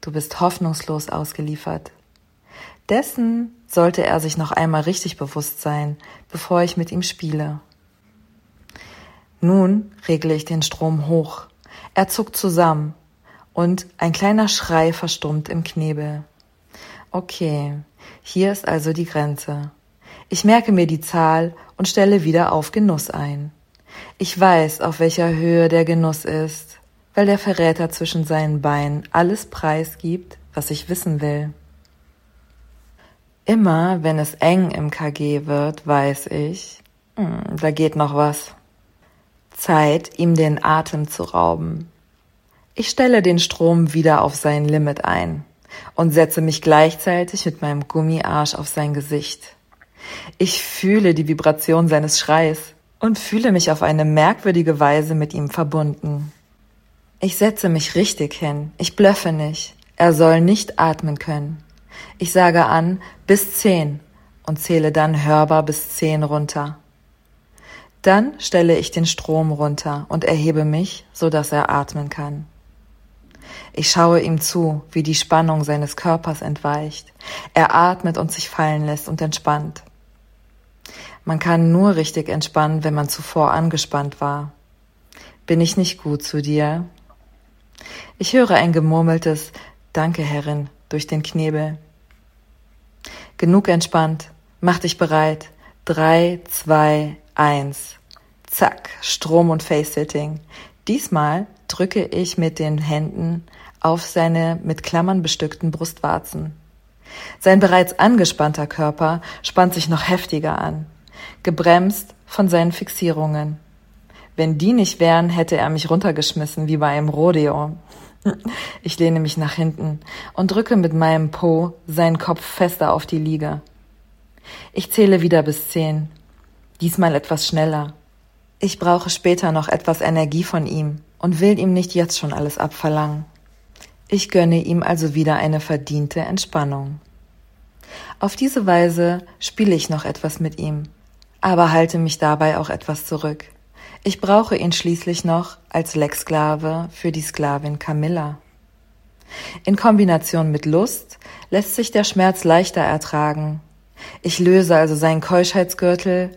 du bist hoffnungslos ausgeliefert. Dessen sollte er sich noch einmal richtig bewusst sein, bevor ich mit ihm spiele. Nun regle ich den Strom hoch. Er zuckt zusammen und ein kleiner Schrei verstummt im Knebel. Okay, hier ist also die Grenze. Ich merke mir die Zahl und stelle wieder auf Genuss ein. Ich weiß, auf welcher Höhe der Genuss ist, weil der Verräter zwischen seinen Beinen alles preisgibt, was ich wissen will. Immer wenn es eng im KG wird, weiß ich, hm, da geht noch was. Zeit, ihm den Atem zu rauben. Ich stelle den Strom wieder auf sein Limit ein und setze mich gleichzeitig mit meinem Gummiarsch auf sein Gesicht. Ich fühle die Vibration seines Schreis und fühle mich auf eine merkwürdige Weise mit ihm verbunden. Ich setze mich richtig hin, ich blöffe nicht. Er soll nicht atmen können. Ich sage an bis zehn und zähle dann hörbar bis zehn runter. Dann stelle ich den Strom runter und erhebe mich, so dass er atmen kann. Ich schaue ihm zu, wie die Spannung seines Körpers entweicht. Er atmet und sich fallen lässt und entspannt. Man kann nur richtig entspannen, wenn man zuvor angespannt war. Bin ich nicht gut zu dir? Ich höre ein gemurmeltes Danke, Herrin, durch den Knebel. Genug entspannt. Mach dich bereit. Drei, zwei, eins. Zack, Strom und Face-Sitting. Diesmal drücke ich mit den Händen auf seine mit Klammern bestückten Brustwarzen. Sein bereits angespannter Körper spannt sich noch heftiger an, gebremst von seinen Fixierungen. Wenn die nicht wären, hätte er mich runtergeschmissen wie bei einem Rodeo. Ich lehne mich nach hinten und drücke mit meinem Po seinen Kopf fester auf die Liege. Ich zähle wieder bis zehn, diesmal etwas schneller. Ich brauche später noch etwas Energie von ihm und will ihm nicht jetzt schon alles abverlangen. Ich gönne ihm also wieder eine verdiente Entspannung. Auf diese Weise spiele ich noch etwas mit ihm, aber halte mich dabei auch etwas zurück. Ich brauche ihn schließlich noch als Lecksklave für die Sklavin Camilla. In Kombination mit Lust lässt sich der Schmerz leichter ertragen. Ich löse also seinen Keuschheitsgürtel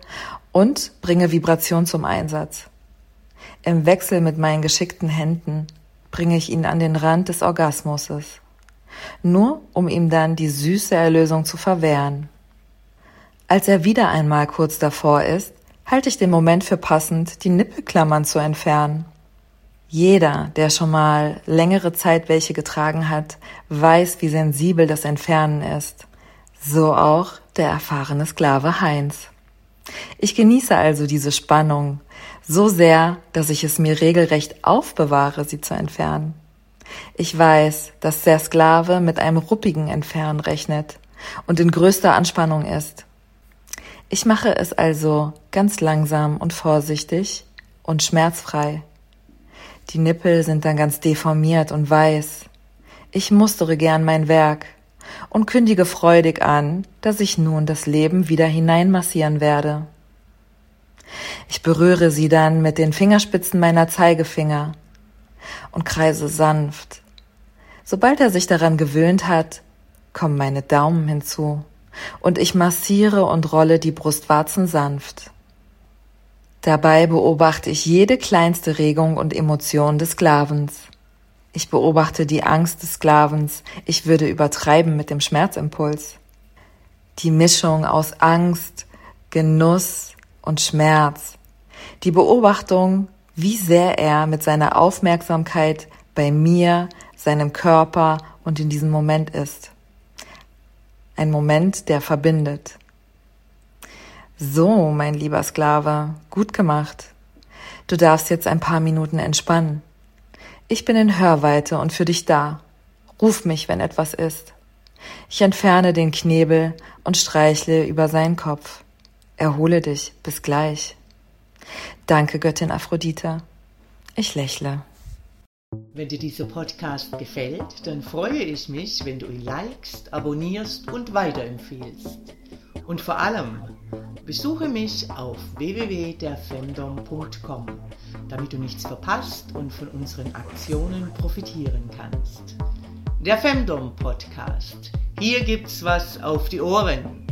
und bringe Vibration zum Einsatz. Im Wechsel mit meinen geschickten Händen bringe ich ihn an den Rand des Orgasmuses, nur um ihm dann die süße Erlösung zu verwehren. Als er wieder einmal kurz davor ist, halte ich den Moment für passend, die Nippelklammern zu entfernen. Jeder, der schon mal längere Zeit welche getragen hat, weiß, wie sensibel das Entfernen ist. So auch der erfahrene Sklave Heinz. Ich genieße also diese Spannung, so sehr, dass ich es mir regelrecht aufbewahre, sie zu entfernen. Ich weiß, dass der Sklave mit einem ruppigen Entfernen rechnet und in größter Anspannung ist. Ich mache es also ganz langsam und vorsichtig und schmerzfrei. Die Nippel sind dann ganz deformiert und weiß. Ich mustere gern mein Werk und kündige freudig an, dass ich nun das Leben wieder hineinmassieren werde. Ich berühre sie dann mit den Fingerspitzen meiner Zeigefinger und kreise sanft. Sobald er sich daran gewöhnt hat, kommen meine Daumen hinzu und ich massiere und rolle die Brustwarzen sanft. Dabei beobachte ich jede kleinste Regung und Emotion des Sklavens. Ich beobachte die Angst des Sklavens, ich würde übertreiben mit dem Schmerzimpuls. Die Mischung aus Angst, Genuss und Schmerz. Die Beobachtung, wie sehr er mit seiner Aufmerksamkeit bei mir, seinem Körper und in diesem Moment ist. Ein Moment, der verbindet. So, mein lieber Sklave, gut gemacht. Du darfst jetzt ein paar Minuten entspannen. Ich bin in Hörweite und für dich da. Ruf mich, wenn etwas ist. Ich entferne den Knebel und streichle über seinen Kopf. Erhole dich, bis gleich. Danke, Göttin Aphrodite. Ich lächle. Wenn dir dieser Podcast gefällt, dann freue ich mich, wenn du ihn likest, abonnierst und weiterempfehlst. Und vor allem, besuche mich auf www.derfemdom.com, damit du nichts verpasst und von unseren Aktionen profitieren kannst. Der Femdom Podcast. Hier gibt's was auf die Ohren.